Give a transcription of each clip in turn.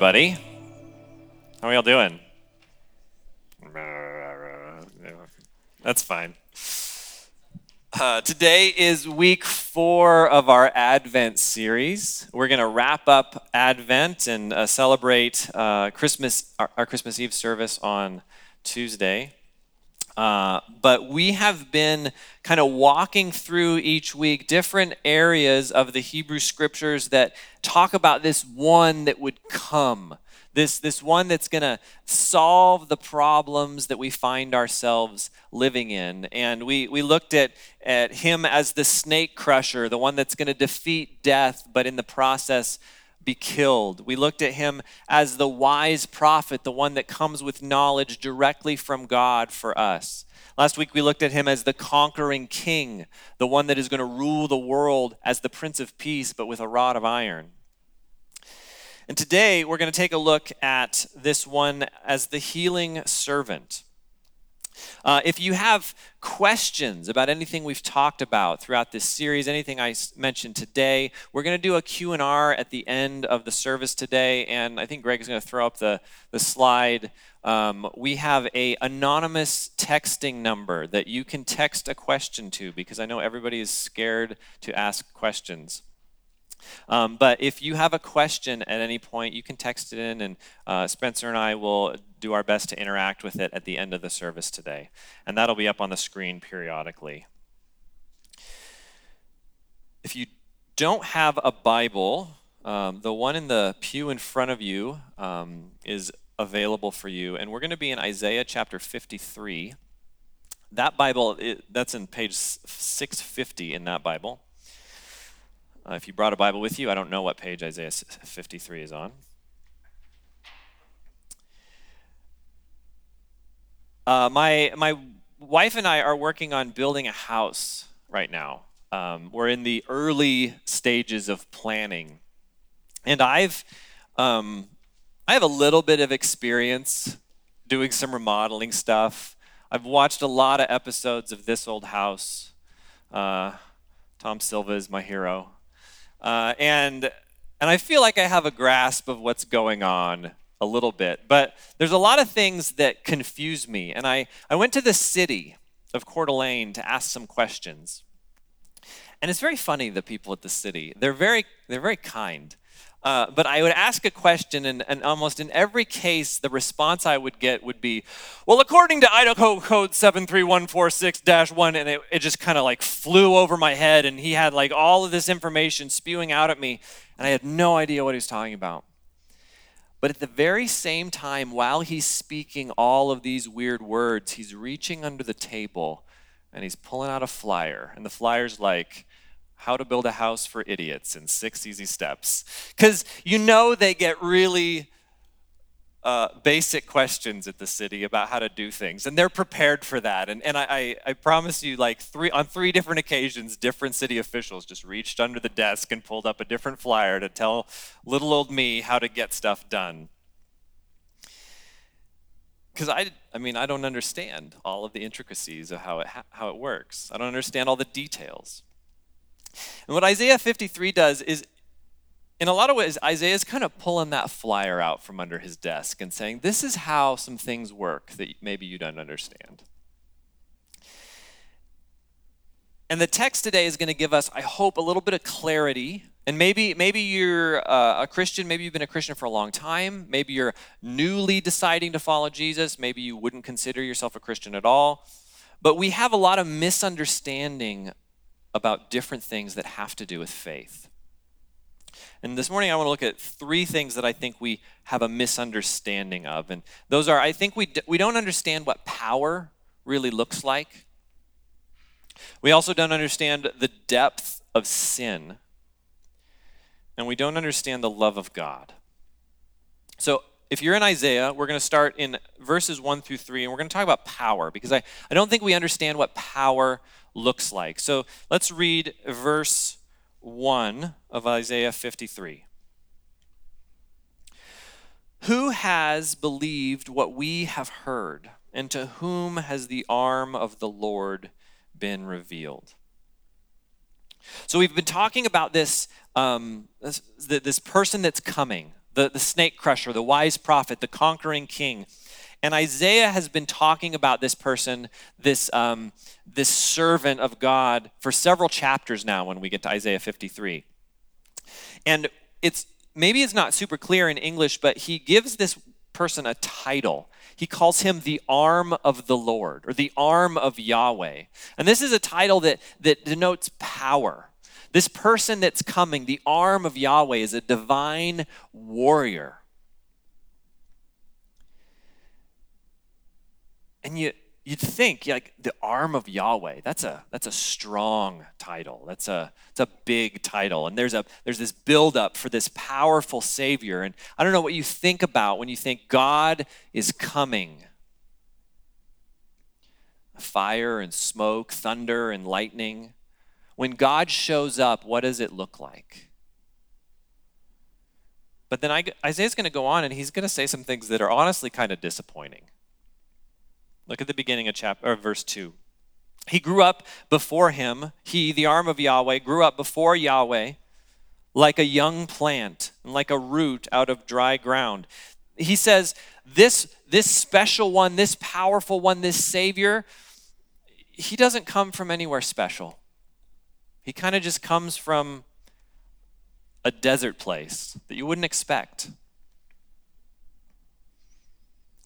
everybody. How are y'all doing? That's fine. Uh, today is week four of our Advent series. We're going to wrap up Advent and uh, celebrate uh, Christmas, our, our, Christmas Eve service on Tuesday. Uh, but we have been kind of walking through each week different areas of the Hebrew scriptures that talk about this one that would come this, this one that's going to solve the problems that we find ourselves living in. And we, we looked at, at him as the snake crusher, the one that's going to defeat death, but in the process, be killed. We looked at him as the wise prophet, the one that comes with knowledge directly from God for us. Last week we looked at him as the conquering king, the one that is going to rule the world as the prince of peace, but with a rod of iron. And today we're going to take a look at this one as the healing servant. Uh, if you have questions about anything we've talked about throughout this series, anything I mentioned today, we're going to do a Q&R at the end of the service today, and I think Greg is going to throw up the, the slide. Um, we have a anonymous texting number that you can text a question to because I know everybody is scared to ask questions. Um, but if you have a question at any point, you can text it in, and uh, Spencer and I will do our best to interact with it at the end of the service today. And that'll be up on the screen periodically. If you don't have a Bible, um, the one in the pew in front of you um, is available for you. And we're going to be in Isaiah chapter 53. That Bible, it, that's in page 650 in that Bible. Uh, if you brought a Bible with you, I don't know what page Isaiah 53 is on. Uh, my, my wife and I are working on building a house right now. Um, we're in the early stages of planning. And I've, um, I have a little bit of experience doing some remodeling stuff. I've watched a lot of episodes of This Old House. Uh, Tom Silva is my hero. Uh, and, and I feel like I have a grasp of what's going on a little bit. But there's a lot of things that confuse me. And I, I went to the city of Coeur d'Alene to ask some questions. And it's very funny, the people at the city. They're very, they're very kind. Uh, but I would ask a question, and, and, almost in every case, the response I would get would be, Well, according to Idaho Code 73146 1, and it, it just kind of like flew over my head, and he had like all of this information spewing out at me, and I had no idea what he was talking about. But at the very same time, while he's speaking all of these weird words, he's reaching under the table and he's pulling out a flyer, and the flyer's like, how to Build a House for Idiots in Six Easy Steps. Because you know they get really uh, basic questions at the city about how to do things, and they're prepared for that. And, and I, I, I promise you, like three on three different occasions, different city officials just reached under the desk and pulled up a different flyer to tell little old me how to get stuff done. Because I, I mean, I don't understand all of the intricacies of how it, how it works. I don't understand all the details. And what Isaiah 53 does is, in a lot of ways, Isaiah is kind of pulling that flyer out from under his desk and saying, This is how some things work that maybe you don't understand. And the text today is going to give us, I hope, a little bit of clarity. And maybe, maybe you're uh, a Christian, maybe you've been a Christian for a long time, maybe you're newly deciding to follow Jesus, maybe you wouldn't consider yourself a Christian at all. But we have a lot of misunderstanding about different things that have to do with faith. And this morning, I want to look at three things that I think we have a misunderstanding of. And those are I think we, d- we don't understand what power really looks like. We also don't understand the depth of sin. And we don't understand the love of God. So, if you're in Isaiah, we're going to start in verses 1 through 3, and we're going to talk about power because I, I don't think we understand what power looks like. So let's read verse 1 of Isaiah 53. Who has believed what we have heard, and to whom has the arm of the Lord been revealed? So we've been talking about this, um, this, this person that's coming, the, the snake crusher, the wise prophet, the conquering king. And Isaiah has been talking about this person, this, um, this servant of God, for several chapters now when we get to Isaiah 53. And it's maybe it's not super clear in English, but he gives this person a title. He calls him the arm of the Lord or the arm of Yahweh. And this is a title that, that denotes power. This person that's coming, the arm of Yahweh, is a divine warrior. And you, you'd think like the arm of Yahweh. That's a that's a strong title. That's a it's a big title. And there's a there's this buildup for this powerful Savior. And I don't know what you think about when you think God is coming. Fire and smoke, thunder and lightning. When God shows up, what does it look like? But then Isaiah's going to go on and he's going to say some things that are honestly kind of disappointing. Look at the beginning of chapter verse 2. He grew up before him, he, the arm of Yahweh, grew up before Yahweh like a young plant and like a root out of dry ground. He says, this, this special one, this powerful one, this Savior, he doesn't come from anywhere special. He kind of just comes from a desert place that you wouldn't expect.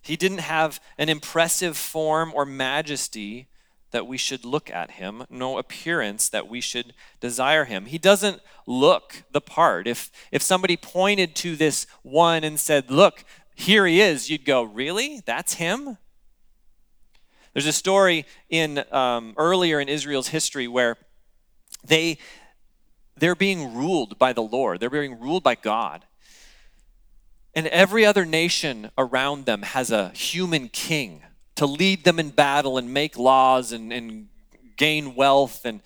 He didn't have an impressive form or majesty that we should look at him, no appearance that we should desire him. He doesn't look the part. If, if somebody pointed to this one and said, Look, here he is, you'd go, Really? That's him? There's a story in um, earlier in Israel's history where they they're being ruled by the Lord. They're being ruled by God. And every other nation around them has a human king to lead them in battle and make laws and, and gain wealth and,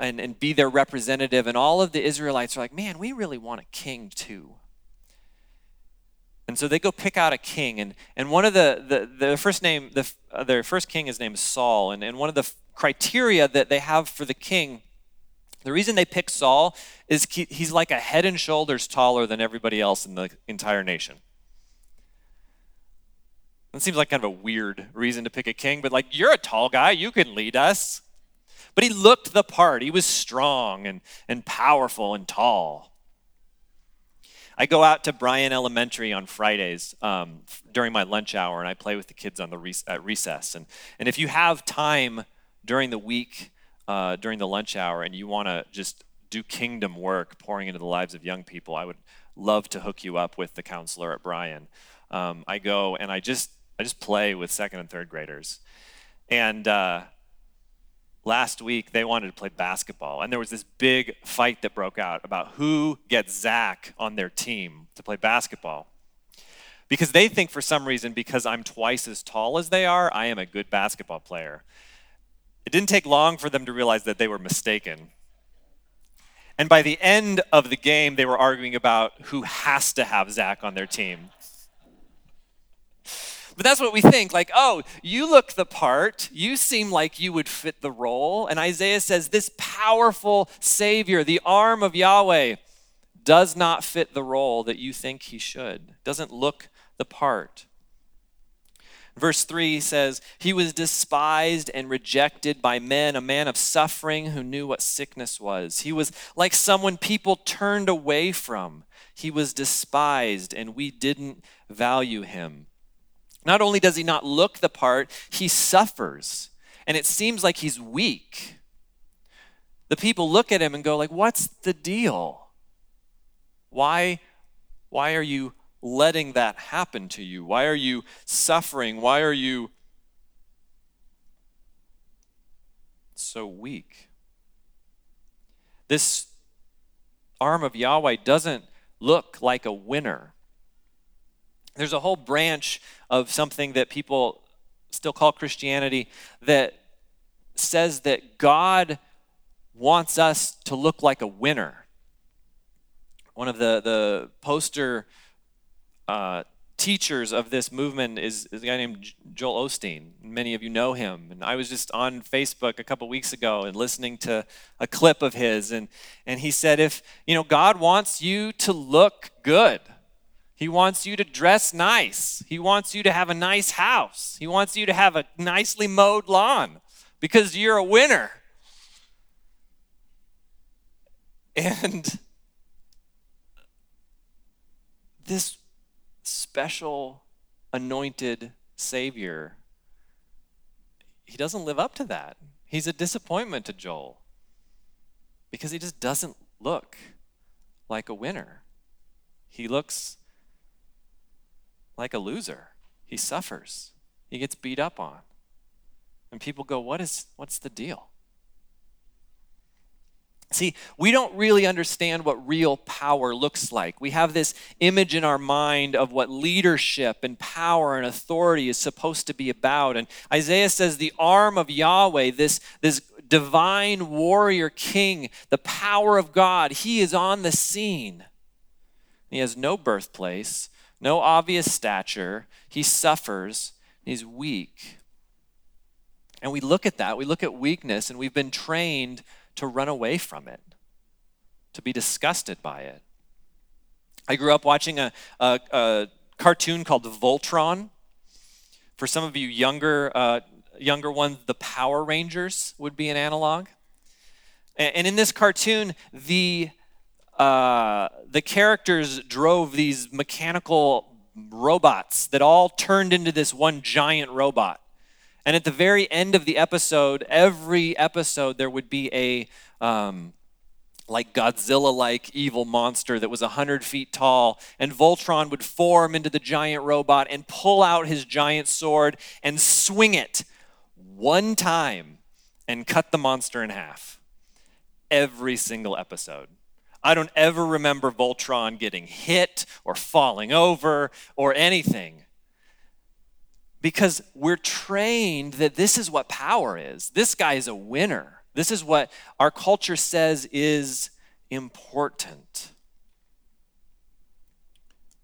and, and be their representative. And all of the Israelites are like, man, we really want a king too. And so they go pick out a king. And, and one of the, the, the first name, the, uh, their first king is named Saul. And, and one of the criteria that they have for the king the reason they pick Saul is he's like a head and shoulders taller than everybody else in the entire nation. It seems like kind of a weird reason to pick a king, but like, you're a tall guy, you can lead us. But he looked the part. He was strong and, and powerful and tall. I go out to Bryan Elementary on Fridays um, during my lunch hour, and I play with the kids on the at recess. And, and if you have time during the week uh, during the lunch hour and you want to just do kingdom work pouring into the lives of young people, I would love to hook you up with the counselor at Bryan. Um, I go and I just I just play with second and third graders, and uh, last week they wanted to play basketball, and there was this big fight that broke out about who gets Zach on their team to play basketball. Because they think for some reason, because I'm twice as tall as they are, I am a good basketball player. Didn't take long for them to realize that they were mistaken. And by the end of the game, they were arguing about who has to have Zach on their team. But that's what we think like, oh, you look the part. You seem like you would fit the role. And Isaiah says, this powerful Savior, the arm of Yahweh, does not fit the role that you think he should, doesn't look the part. Verse 3 says, He was despised and rejected by men, a man of suffering who knew what sickness was. He was like someone people turned away from. He was despised, and we didn't value him. Not only does he not look the part, he suffers. And it seems like he's weak. The people look at him and go like, "What's the deal? Why why are you letting that happen to you? Why are you suffering? Why are you so weak? This arm of Yahweh doesn't look like a winner. There's a whole branch of something that people still call Christianity that says that God wants us to look like a winner. One of the, the poster uh, teachers of this movement is, is, a guy named Joel Osteen. Many of you know him. And I was just on Facebook a couple weeks ago and listening to a clip of his. And, and he said, if, you know, God wants you to look good, He wants you to dress nice. He wants you to have a nice house. He wants you to have a nicely mowed lawn because you're a winner. And this special anointed Savior, he doesn't live up to that. He's a disappointment to Joel because he just doesn't look like a winner. He looks like a loser. He suffers. He gets beat up on. And people go, "What is what's the deal?" See, we don't really understand what real power looks like. We have this image in our mind of what leadership and power and authority is supposed to be about. And Isaiah says the arm of Yahweh, this, this divine warrior king, the power of God, he is on the scene. He has no birthplace, no obvious stature. He suffers, he's weak. And we look at that, we look at weakness, and we've been trained to run away from it, to be disgusted by it. I grew up watching a, a, a cartoon called Voltron. For some of you younger, uh, younger ones, the Power Rangers would be an analog. And, and in this cartoon, the uh, the characters drove these mechanical robots that all turned into this one giant robot. And at the very end of the episode, every episode, there would be a um, like Godzilla like evil monster that was 100 feet tall. And Voltron would form into the giant robot and pull out his giant sword and swing it one time and cut the monster in half. Every single episode. I don't ever remember Voltron getting hit or falling over or anything because we're trained that this is what power is. This guy is a winner. This is what our culture says is important.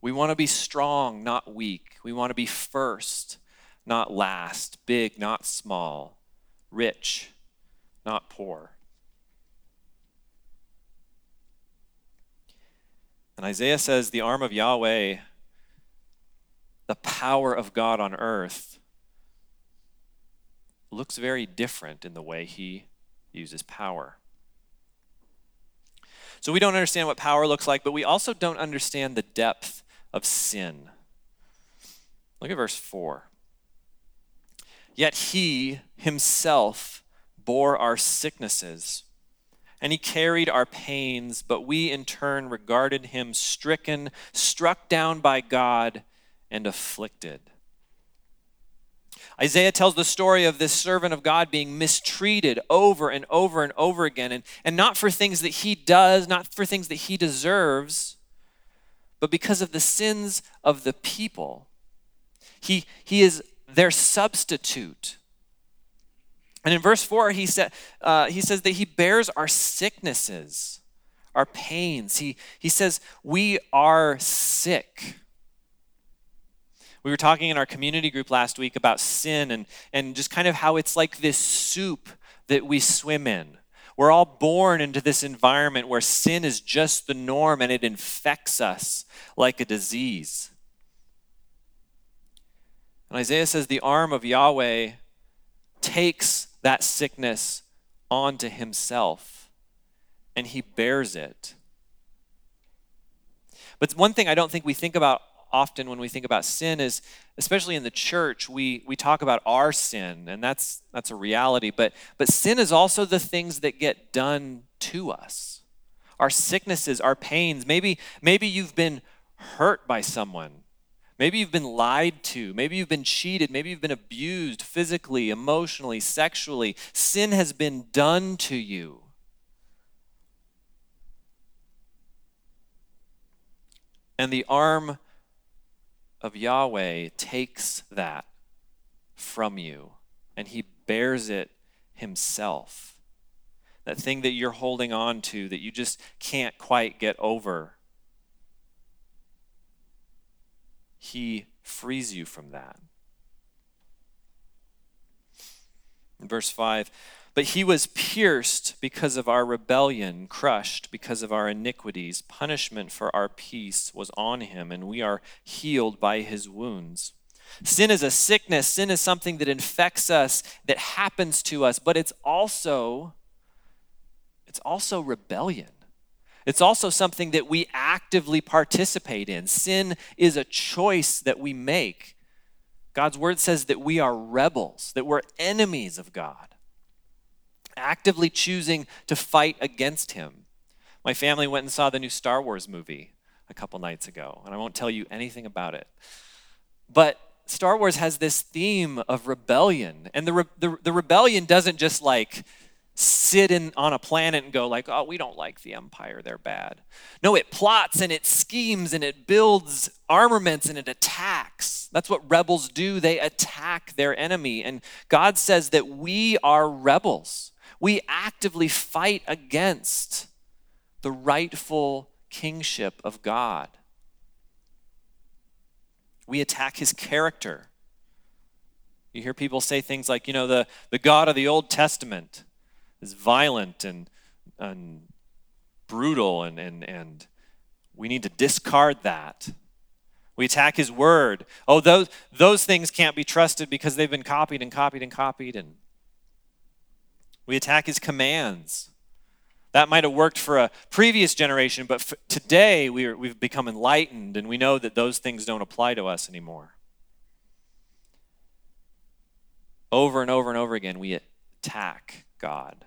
We want to be strong, not weak. We want to be first, not last, big, not small, rich, not poor. And Isaiah says the arm of Yahweh the power of God on earth looks very different in the way he uses power. So we don't understand what power looks like, but we also don't understand the depth of sin. Look at verse 4. Yet he himself bore our sicknesses, and he carried our pains, but we in turn regarded him stricken, struck down by God and afflicted. Isaiah tells the story of this servant of God being mistreated over and over and over again, and, and not for things that he does, not for things that he deserves, but because of the sins of the people. He, he is their substitute. And in verse 4, he, said, uh, he says that he bears our sicknesses, our pains. He, he says, We are sick. We were talking in our community group last week about sin and, and just kind of how it's like this soup that we swim in. We're all born into this environment where sin is just the norm and it infects us like a disease. And Isaiah says the arm of Yahweh takes that sickness onto himself and he bears it. But one thing I don't think we think about often when we think about sin is especially in the church we we talk about our sin and that's that's a reality but but sin is also the things that get done to us. Our sicknesses our pains maybe maybe you've been hurt by someone. Maybe you've been lied to. Maybe you've been cheated. Maybe you've been abused physically emotionally sexually. Sin has been done to you. And the arm of Yahweh takes that from you and he bears it himself. That thing that you're holding on to that you just can't quite get over. He frees you from that. In verse 5, But he was pierced because of our rebellion, crushed because of our iniquities. Punishment for our peace was on him, and we are healed by his wounds. Sin is a sickness. Sin is something that infects us, that happens to us, but it's also it's also rebellion. It's also something that we actively participate in. Sin is a choice that we make. God's word says that we are rebels, that we're enemies of God actively choosing to fight against him. My family went and saw the new Star Wars movie a couple nights ago, and I won't tell you anything about it. But Star Wars has this theme of rebellion, and the, re- the, the rebellion doesn't just like sit in on a planet and go like oh we don't like the empire they're bad no it plots and it schemes and it builds armaments and it attacks that's what rebels do they attack their enemy and god says that we are rebels we actively fight against the rightful kingship of God. We attack his character. You hear people say things like, you know, the, the God of the Old Testament is violent and, and brutal, and, and, and we need to discard that. We attack his word. Oh, those, those things can't be trusted because they've been copied and copied and copied. And we attack his commands. That might have worked for a previous generation, but today we are, we've become enlightened and we know that those things don't apply to us anymore. Over and over and over again, we attack God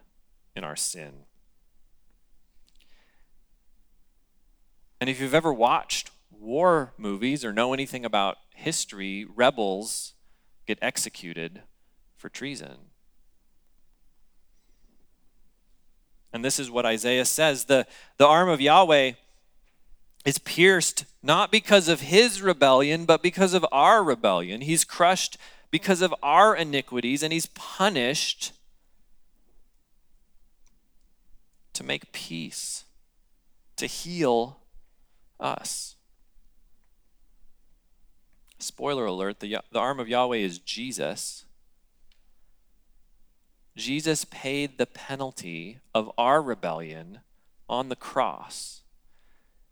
in our sin. And if you've ever watched war movies or know anything about history, rebels get executed for treason. And this is what Isaiah says the, the arm of Yahweh is pierced not because of his rebellion, but because of our rebellion. He's crushed because of our iniquities, and he's punished to make peace, to heal us. Spoiler alert the, the arm of Yahweh is Jesus. Jesus paid the penalty of our rebellion on the cross.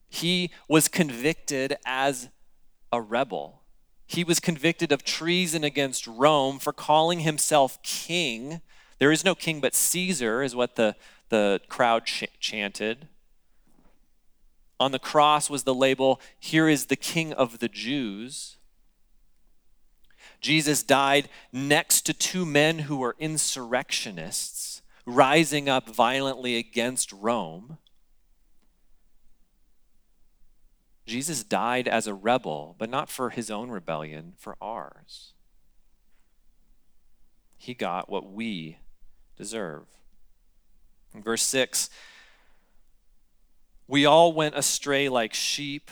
He was convicted as a rebel. He was convicted of treason against Rome for calling himself king. There is no king but Caesar, is what the, the crowd ch- chanted. On the cross was the label, Here is the king of the Jews. Jesus died next to two men who were insurrectionists, rising up violently against Rome. Jesus died as a rebel, but not for his own rebellion, for ours. He got what we deserve. In verse 6, we all went astray like sheep.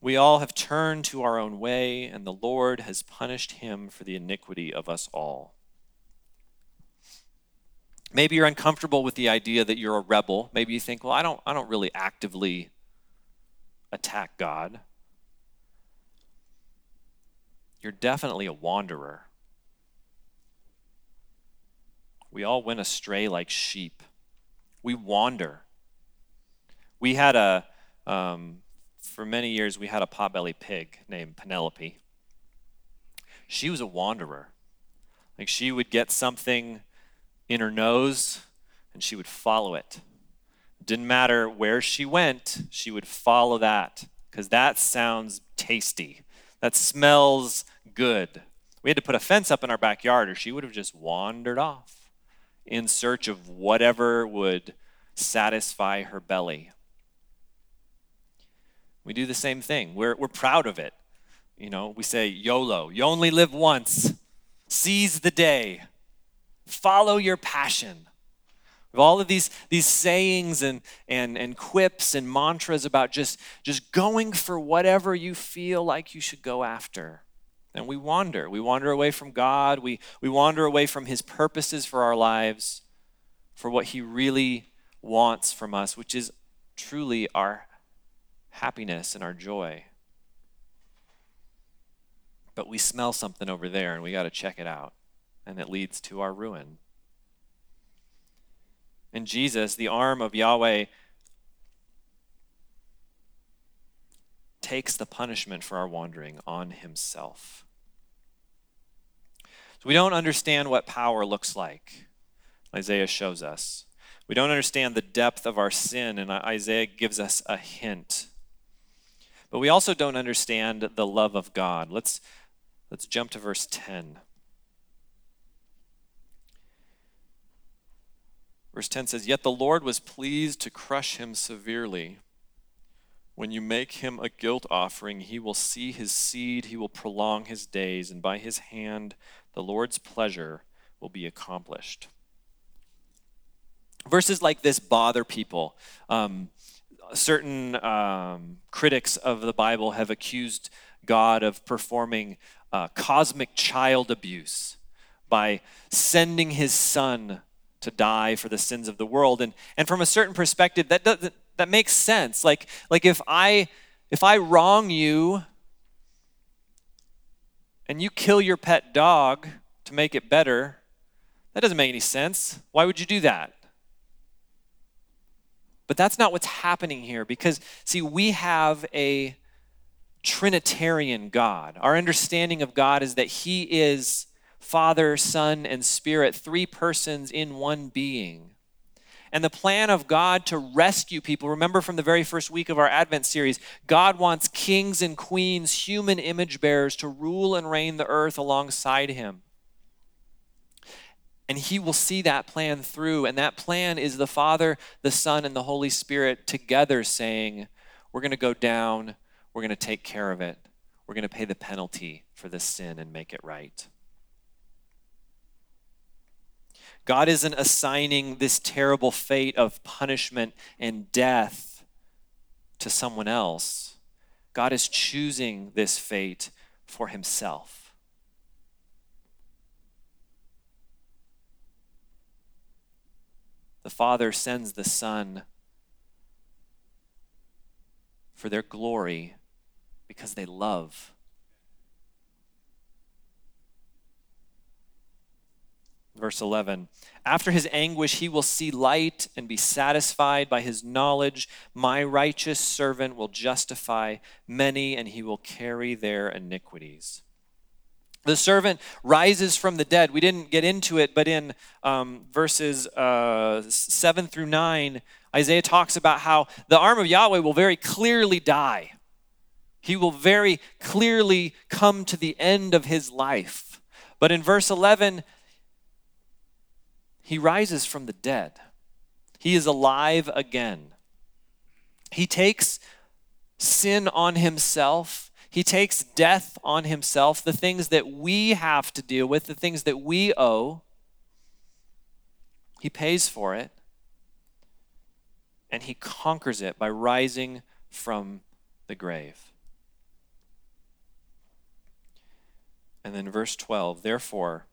We all have turned to our own way, and the Lord has punished him for the iniquity of us all. Maybe you're uncomfortable with the idea that you're a rebel. Maybe you think, well, I don't, I don't really actively attack God. You're definitely a wanderer. We all went astray like sheep. We wander. We had a, um, for many years, we had a potbelly pig named Penelope. She was a wanderer. Like she would get something in her nose and she would follow it. Didn't matter where she went, she would follow that because that sounds tasty. That smells good. We had to put a fence up in our backyard or she would have just wandered off in search of whatever would satisfy her belly. We do the same thing. We're, we're proud of it. You know, we say YOLO, you only live once. Seize the day. Follow your passion. With all of these, these sayings and, and, and quips and mantras about just, just going for whatever you feel like you should go after. And we wander. We wander away from God. We, we wander away from His purposes for our lives, for what He really wants from us, which is truly our happiness and our joy. But we smell something over there and we got to check it out, and it leads to our ruin. And Jesus, the arm of Yahweh, takes the punishment for our wandering on himself. So we don't understand what power looks like. Isaiah shows us. We don't understand the depth of our sin, and Isaiah gives us a hint. But we also don't understand the love of God. Let's, let's jump to verse 10. Verse 10 says, Yet the Lord was pleased to crush him severely. When you make him a guilt offering, he will see his seed, he will prolong his days, and by his hand the Lord's pleasure will be accomplished. Verses like this bother people. Um, certain um, critics of the Bible have accused God of performing uh, cosmic child abuse by sending his son to die for the sins of the world. And, and from a certain perspective, that, doesn't, that makes sense. Like, like if, I, if I wrong you and you kill your pet dog to make it better, that doesn't make any sense. Why would you do that? But that's not what's happening here because, see, we have a Trinitarian God. Our understanding of God is that He is Father, Son, and Spirit, three persons in one being and the plan of God to rescue people. Remember from the very first week of our Advent series, God wants kings and queens, human image bearers, to rule and reign the earth alongside him. And he will see that plan through. And that plan is the Father, the Son, and the Holy Spirit together saying, We're going to go down, we're going to take care of it, we're going to pay the penalty for this sin and make it right. God isn't assigning this terrible fate of punishment and death to someone else. God is choosing this fate for himself. The Father sends the Son for their glory because they love Verse 11 After his anguish, he will see light and be satisfied by his knowledge. My righteous servant will justify many, and he will carry their iniquities. The servant rises from the dead. We didn't get into it, but in um, verses uh, 7 through 9, Isaiah talks about how the arm of Yahweh will very clearly die. He will very clearly come to the end of his life. But in verse 11, he rises from the dead. He is alive again. He takes sin on himself. He takes death on himself, the things that we have to deal with, the things that we owe. He pays for it. And he conquers it by rising from the grave. And then verse 12, therefore,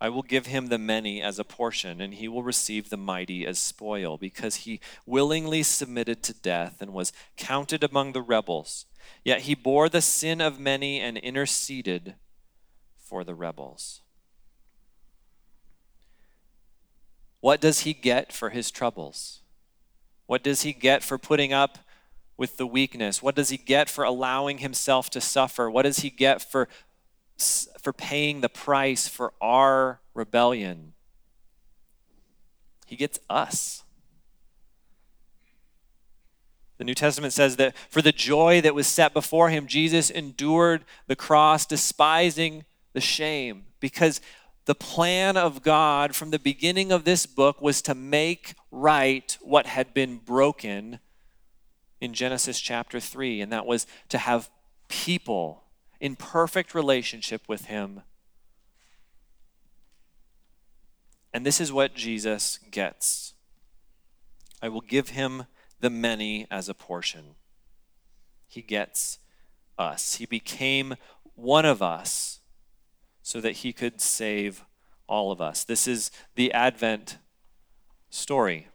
I will give him the many as a portion, and he will receive the mighty as spoil, because he willingly submitted to death and was counted among the rebels. Yet he bore the sin of many and interceded for the rebels. What does he get for his troubles? What does he get for putting up with the weakness? What does he get for allowing himself to suffer? What does he get for for paying the price for our rebellion. He gets us. The New Testament says that for the joy that was set before him, Jesus endured the cross, despising the shame, because the plan of God from the beginning of this book was to make right what had been broken in Genesis chapter 3, and that was to have people in perfect relationship with Him. And this is what Jesus gets I will give him the many as a portion. He gets us. He became one of us so that he could save all of us. This is the Advent story.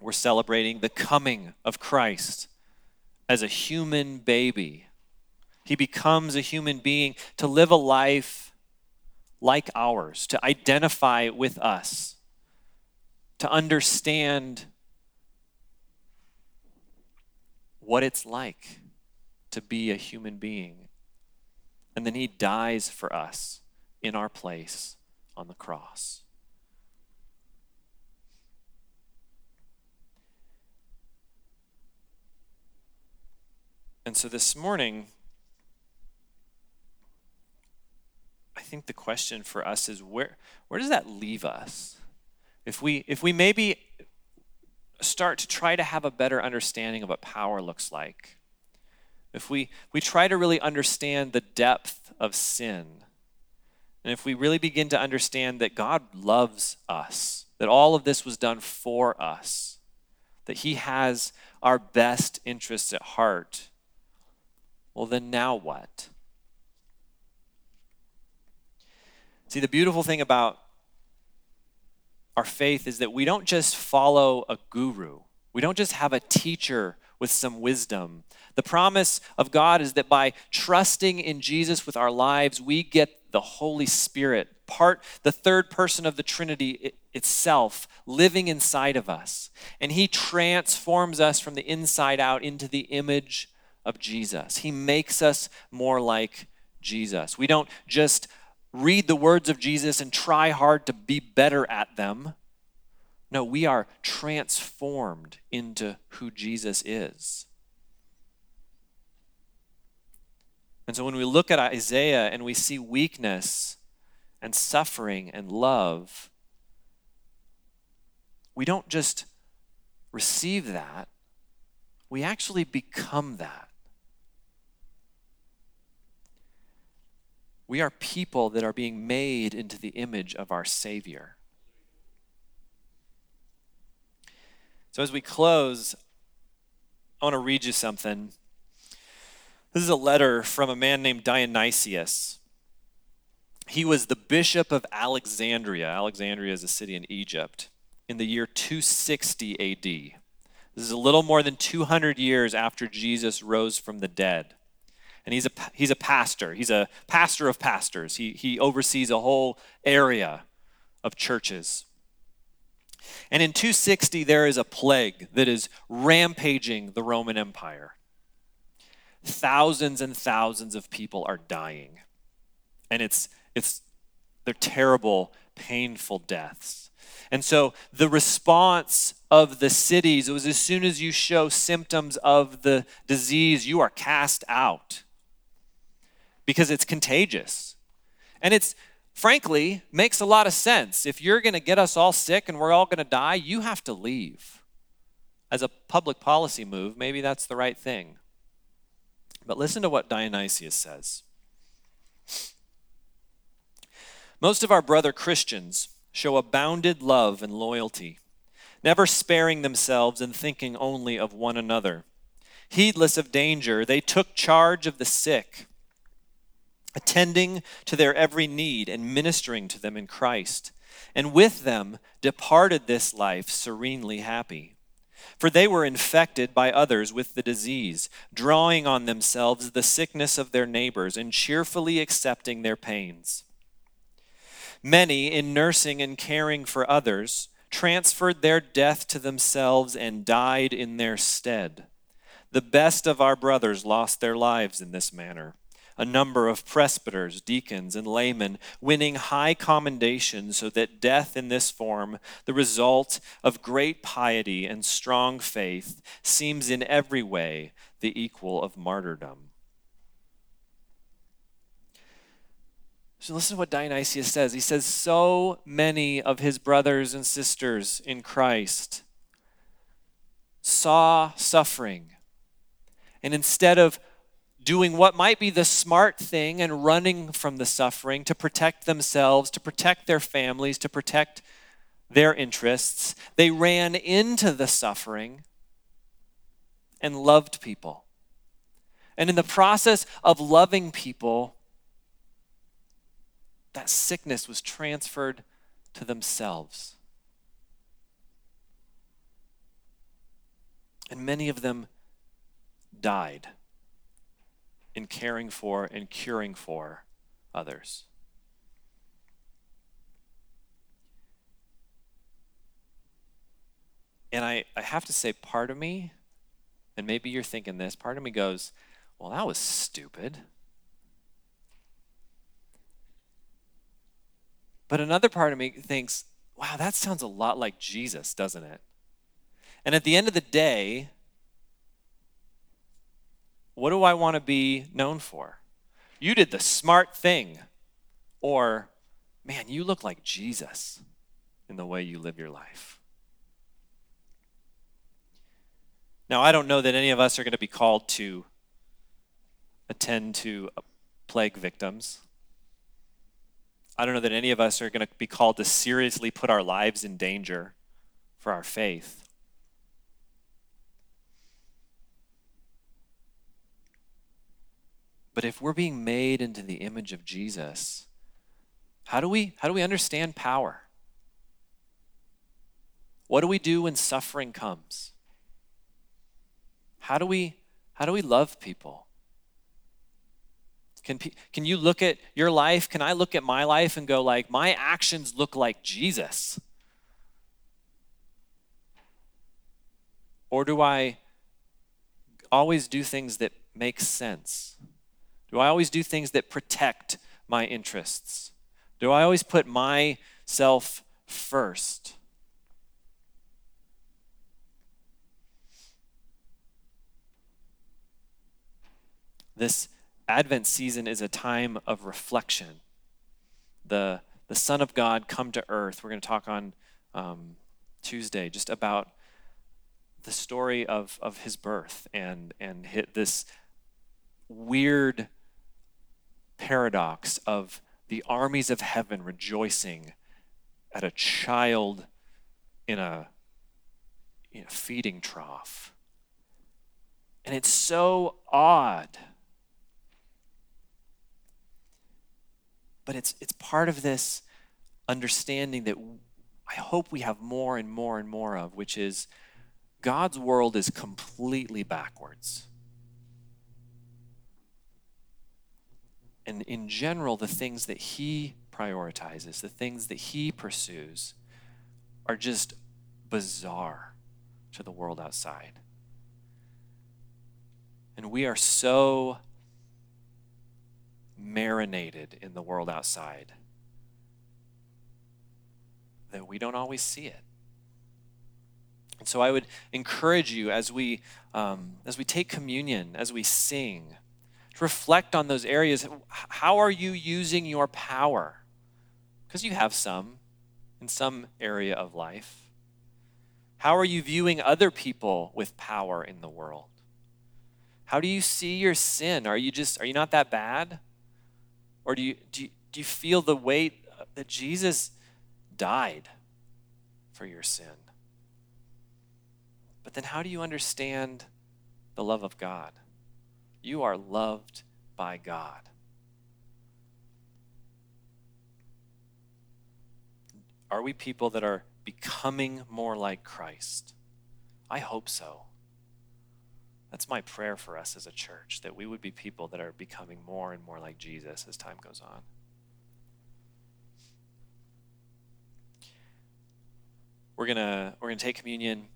We're celebrating the coming of Christ as a human baby he becomes a human being to live a life like ours, to identify with us. to understand what it's like to be a human being. And then he dies for us in our place on the cross. And so this morning, I think the question for us is where, where does that leave us? If we, if we maybe start to try to have a better understanding of what power looks like, if we, we try to really understand the depth of sin, and if we really begin to understand that God loves us, that all of this was done for us, that He has our best interests at heart, well, then now what? See, the beautiful thing about our faith is that we don't just follow a guru, we don't just have a teacher with some wisdom. The promise of God is that by trusting in Jesus with our lives, we get the Holy Spirit, part the third person of the Trinity itself, living inside of us. And He transforms us from the inside out into the image of Jesus. He makes us more like Jesus. We don't just read the words of Jesus and try hard to be better at them. No, we are transformed into who Jesus is. And so when we look at Isaiah and we see weakness and suffering and love, we don't just receive that, we actually become that. We are people that are being made into the image of our Savior. So, as we close, I want to read you something. This is a letter from a man named Dionysius. He was the bishop of Alexandria. Alexandria is a city in Egypt in the year 260 AD. This is a little more than 200 years after Jesus rose from the dead and he's a, he's a pastor. He's a pastor of pastors. He, he oversees a whole area of churches. And in 260, there is a plague that is rampaging the Roman Empire. Thousands and thousands of people are dying. And it's, it's, they're terrible, painful deaths. And so the response of the cities was as soon as you show symptoms of the disease, you are cast out because it's contagious. And it's frankly makes a lot of sense. If you're going to get us all sick and we're all going to die, you have to leave. As a public policy move, maybe that's the right thing. But listen to what Dionysius says. Most of our brother Christians show a bounded love and loyalty, never sparing themselves and thinking only of one another. Heedless of danger, they took charge of the sick attending to their every need and ministering to them in Christ, and with them departed this life serenely happy. For they were infected by others with the disease, drawing on themselves the sickness of their neighbors and cheerfully accepting their pains. Many, in nursing and caring for others, transferred their death to themselves and died in their stead. The best of our brothers lost their lives in this manner a number of presbyters, deacons, and laymen, winning high commendation, so that death in this form, the result of great piety and strong faith, seems in every way the equal of martyrdom. So listen to what Dionysius says. He says, So many of his brothers and sisters in Christ saw suffering. And instead of doing what might be the smart thing and running from the suffering to protect themselves, to protect their families, to protect their interests. They ran into the suffering and loved people. And in the process of loving people, that sickness was transferred to themselves. And many of them died in caring for and curing for others. And I, I have to say, part of me, and maybe you're thinking this, part of me goes, well, that was stupid. But another part of me thinks, wow, that sounds a lot like Jesus, doesn't it? And at the end of the day, what do I want to be known for? You did the smart thing. Or, man, you look like Jesus in the way you live your life. Now, I don't know that any of us are going to be called to attend to plague victims. I don't know that any of us are going to be called to seriously put our lives in danger for our faith. But if we're being made into the image of Jesus, how do we how do we understand power? What do we do when suffering comes? How do we how do we love people? Can, can you look at your life? Can I look at my life and go like my actions look like Jesus? Or do I always do things that make sense? Do I always do things that protect my interests? Do I always put myself first? This Advent season is a time of reflection. The, the Son of God come to earth. We're going to talk on um, Tuesday just about the story of, of his birth and, and this weird paradox of the armies of heaven rejoicing at a child in a, in a feeding trough. And it's so odd. But it's, it's part of this understanding that I hope we have more and more and more of, which is God's world is completely backwards. And in general, the things that he prioritizes, the things that he pursues, are just bizarre to the world outside. And we are so marinated in the world outside that we don't always see it. And so I would encourage you as we um, as we take communion, as we sing, reflect on those areas. How are you using your power? Because you have some in some area of life. How are you viewing other people with power in the world? How do you see your sin? Are you just are you not that bad? Or do you do you, do you feel the weight uh, that Jesus died for your sin? But then how do you understand the love of God? You are loved by God. Are we people that are becoming more like Christ? I hope so. That's my prayer for us as a church, that we would be people that are becoming more and more like Jesus as time goes on. We're gonna we're gonna take communion,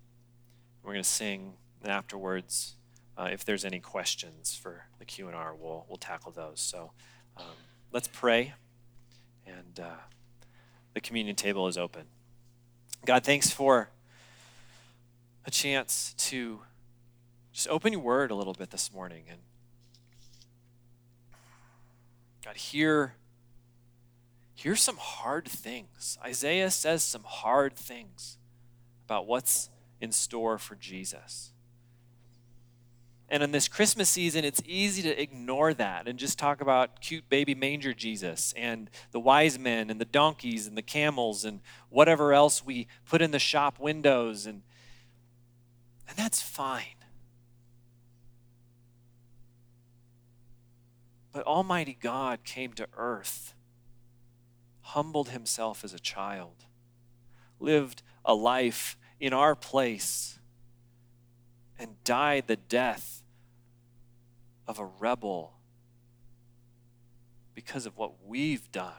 we're gonna sing, and afterwards uh, if there's any questions for the Q and R, we'll we'll tackle those. So um, let's pray, and uh, the communion table is open. God, thanks for a chance to just open your word a little bit this morning and God, hear hear some hard things. Isaiah says some hard things about what's in store for Jesus. And in this Christmas season, it's easy to ignore that and just talk about cute baby manger Jesus and the wise men and the donkeys and the camels and whatever else we put in the shop windows. And, and that's fine. But Almighty God came to earth, humbled himself as a child, lived a life in our place, and died the death of a rebel because of what we've done.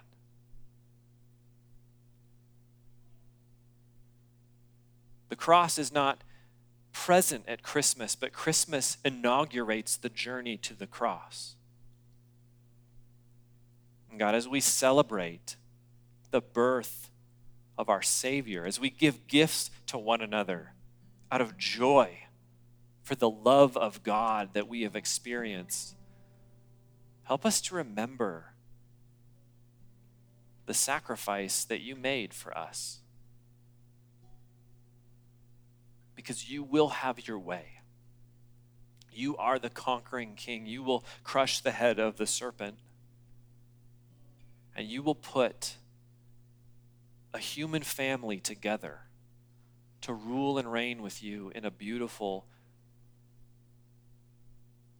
The cross is not present at Christmas, but Christmas inaugurates the journey to the cross. And God, as we celebrate the birth of our Savior, as we give gifts to one another out of joy for the love of God that we have experienced, help us to remember the sacrifice that you made for us. Because you will have your way. You are the conquering king. You will crush the head of the serpent. And you will put a human family together to rule and reign with you in a beautiful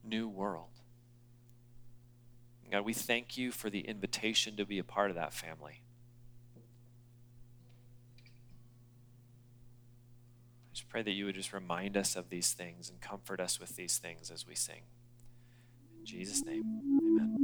new world. God, we thank you for the invitation to be a part of that family. I just pray that you would just remind us of these things and comfort us with these things as we sing. In Jesus' name, amen.